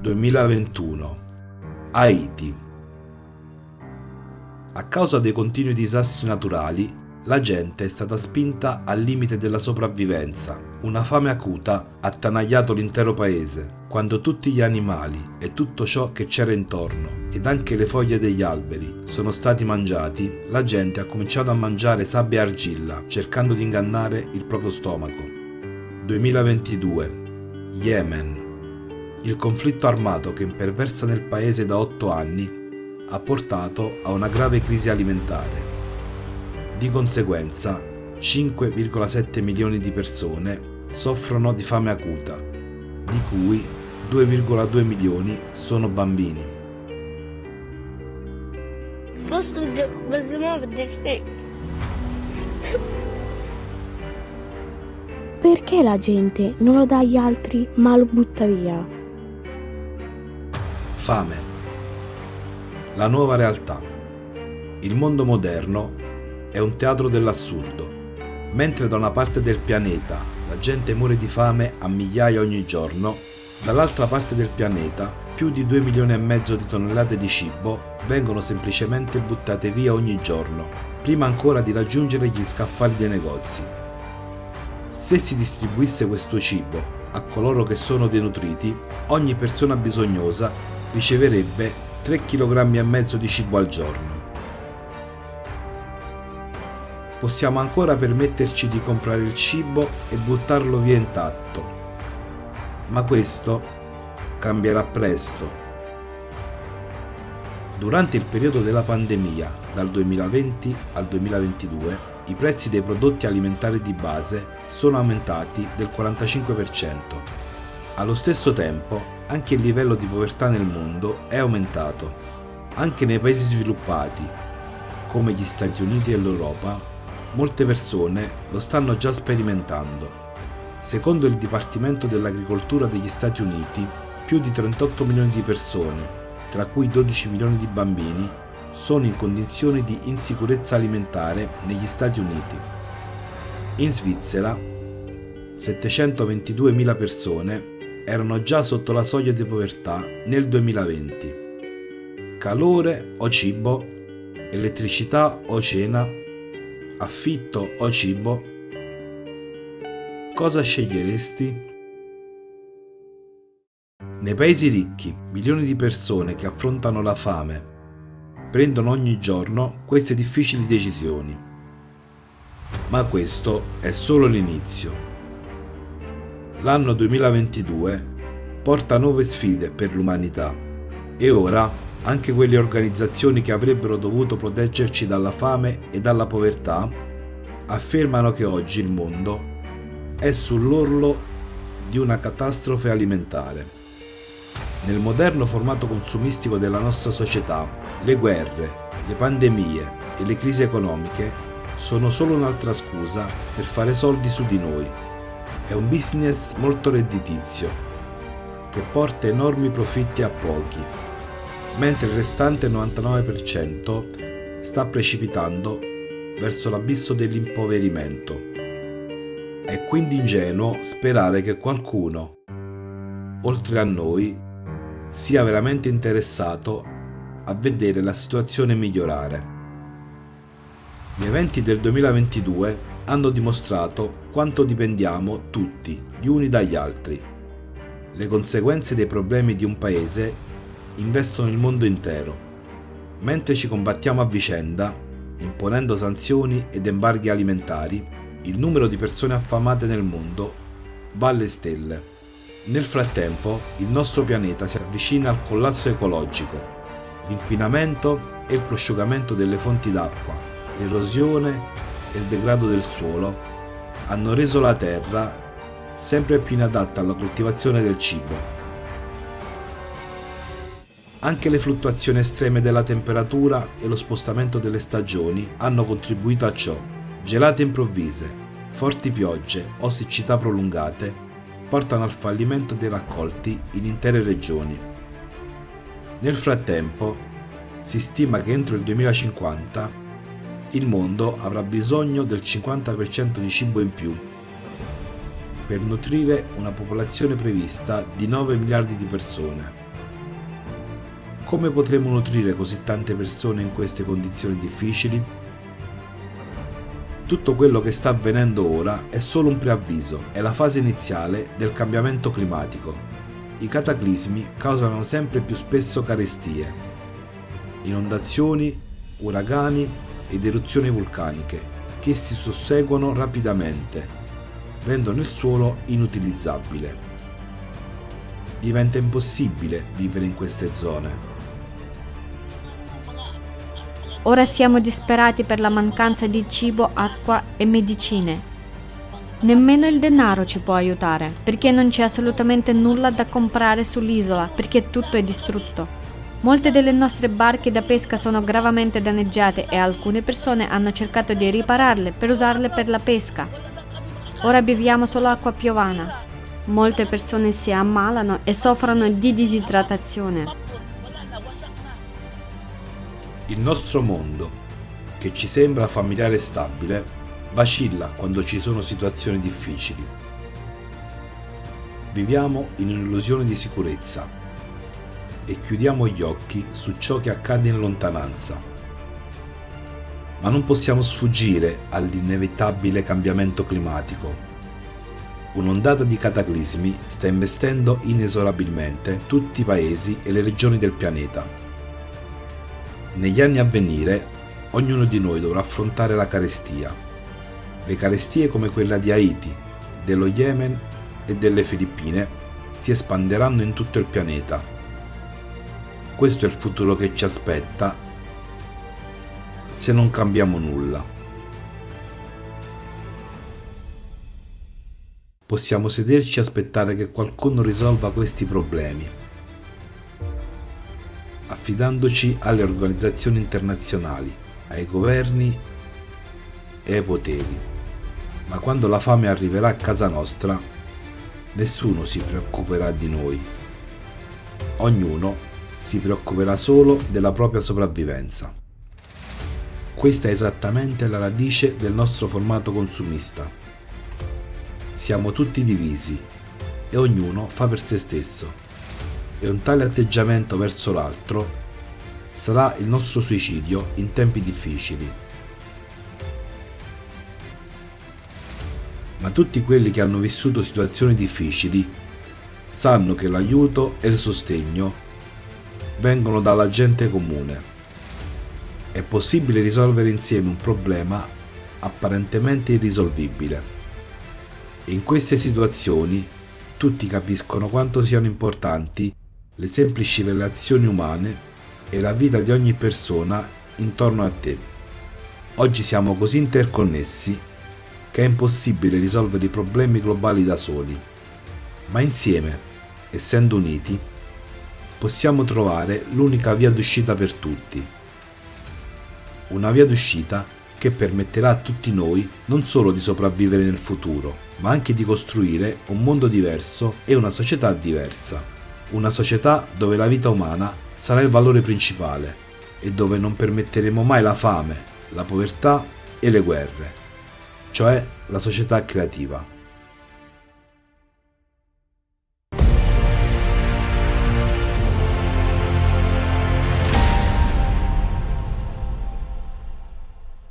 2021 Haiti A causa dei continui disastri naturali, la gente è stata spinta al limite della sopravvivenza. Una fame acuta ha attanagliato l'intero paese, quando tutti gli animali e tutto ciò che c'era intorno, ed anche le foglie degli alberi, sono stati mangiati, la gente ha cominciato a mangiare sabbia e argilla, cercando di ingannare il proprio stomaco. 2022 Yemen il conflitto armato che imperversa nel paese da otto anni ha portato a una grave crisi alimentare. Di conseguenza, 5,7 milioni di persone soffrono di fame acuta, di cui 2,2 milioni sono bambini. Perché la gente non lo dà agli altri ma lo butta via? Fame. La nuova realtà. Il mondo moderno è un teatro dell'assurdo. Mentre da una parte del pianeta la gente muore di fame a migliaia ogni giorno, dall'altra parte del pianeta più di 2 milioni e mezzo di tonnellate di cibo vengono semplicemente buttate via ogni giorno, prima ancora di raggiungere gli scaffali dei negozi. Se si distribuisse questo cibo a coloro che sono denutriti, ogni persona bisognosa riceverebbe 3 kg di cibo al giorno. Possiamo ancora permetterci di comprare il cibo e buttarlo via intatto, ma questo cambierà presto. Durante il periodo della pandemia, dal 2020 al 2022, i prezzi dei prodotti alimentari di base sono aumentati del 45%. Allo stesso tempo, anche il livello di povertà nel mondo è aumentato. Anche nei paesi sviluppati, come gli Stati Uniti e l'Europa, molte persone lo stanno già sperimentando. Secondo il Dipartimento dell'Agricoltura degli Stati Uniti, più di 38 milioni di persone, tra cui 12 milioni di bambini, sono in condizioni di insicurezza alimentare negli Stati Uniti. In Svizzera, 722.000 persone erano già sotto la soglia di povertà nel 2020. Calore o cibo, elettricità o cena, affitto o cibo, cosa sceglieresti? Nei paesi ricchi, milioni di persone che affrontano la fame prendono ogni giorno queste difficili decisioni. Ma questo è solo l'inizio. L'anno 2022 porta nuove sfide per l'umanità e ora anche quelle organizzazioni che avrebbero dovuto proteggerci dalla fame e dalla povertà affermano che oggi il mondo è sull'orlo di una catastrofe alimentare. Nel moderno formato consumistico della nostra società, le guerre, le pandemie e le crisi economiche sono solo un'altra scusa per fare soldi su di noi è un business molto redditizio, che porta enormi profitti a pochi, mentre il restante 99% sta precipitando verso l'abisso dell'impoverimento. È quindi ingenuo sperare che qualcuno, oltre a noi, sia veramente interessato a vedere la situazione migliorare. Gli eventi del 2022 hanno dimostrato quanto dipendiamo tutti gli uni dagli altri. Le conseguenze dei problemi di un paese investono il mondo intero. Mentre ci combattiamo a vicenda, imponendo sanzioni ed embarghi alimentari, il numero di persone affamate nel mondo va alle stelle. Nel frattempo, il nostro pianeta si avvicina al collasso ecologico. L'inquinamento e il prosciugamento delle fonti d'acqua, l'erosione e il degrado del suolo hanno reso la terra sempre più inadatta alla coltivazione del cibo. Anche le fluttuazioni estreme della temperatura e lo spostamento delle stagioni hanno contribuito a ciò. Gelate improvvise, forti piogge o siccità prolungate portano al fallimento dei raccolti in intere regioni. Nel frattempo, si stima che entro il 2050 il mondo avrà bisogno del 50% di cibo in più per nutrire una popolazione prevista di 9 miliardi di persone. come potremo nutrire così tante persone in queste condizioni difficili? Tutto quello che sta avvenendo ora è solo un preavviso, è la fase iniziale del cambiamento climatico. I cataclismi causano sempre più spesso carestie, inondazioni, uragani ed eruzioni vulcaniche che si susseguono rapidamente, rendono il suolo inutilizzabile. Diventa impossibile vivere in queste zone. Ora siamo disperati per la mancanza di cibo, acqua e medicine. Nemmeno il denaro ci può aiutare, perché non c'è assolutamente nulla da comprare sull'isola, perché tutto è distrutto. Molte delle nostre barche da pesca sono gravemente danneggiate e alcune persone hanno cercato di ripararle per usarle per la pesca. Ora beviamo solo acqua piovana. Molte persone si ammalano e soffrono di disidratazione. Il nostro mondo, che ci sembra familiare e stabile, vacilla quando ci sono situazioni difficili. Viviamo in un'illusione di sicurezza e chiudiamo gli occhi su ciò che accade in lontananza. Ma non possiamo sfuggire all'inevitabile cambiamento climatico. Un'ondata di cataclismi sta investendo inesorabilmente tutti i paesi e le regioni del pianeta negli anni a venire, ognuno di noi dovrà affrontare la carestia. Le carestie come quella di Haiti, dello Yemen e delle Filippine si espanderanno in tutto il pianeta. Questo è il futuro che ci aspetta se non cambiamo nulla. Possiamo sederci e aspettare che qualcuno risolva questi problemi affidandoci alle organizzazioni internazionali, ai governi e ai poteri. Ma quando la fame arriverà a casa nostra, nessuno si preoccuperà di noi. Ognuno si preoccuperà solo della propria sopravvivenza. Questa è esattamente la radice del nostro formato consumista. Siamo tutti divisi e ognuno fa per se stesso e un tale atteggiamento verso l'altro sarà il nostro suicidio in tempi difficili. Ma tutti quelli che hanno vissuto situazioni difficili sanno che l'aiuto e il sostegno vengono dalla gente comune. È possibile risolvere insieme un problema apparentemente irrisolvibile. In queste situazioni tutti capiscono quanto siano importanti le semplici relazioni umane e la vita di ogni persona intorno a te. Oggi siamo così interconnessi che è impossibile risolvere i problemi globali da soli, ma insieme, essendo uniti, possiamo trovare l'unica via d'uscita per tutti. Una via d'uscita che permetterà a tutti noi non solo di sopravvivere nel futuro, ma anche di costruire un mondo diverso e una società diversa una società dove la vita umana sarà il valore principale e dove non permetteremo mai la fame, la povertà e le guerre, cioè la società creativa.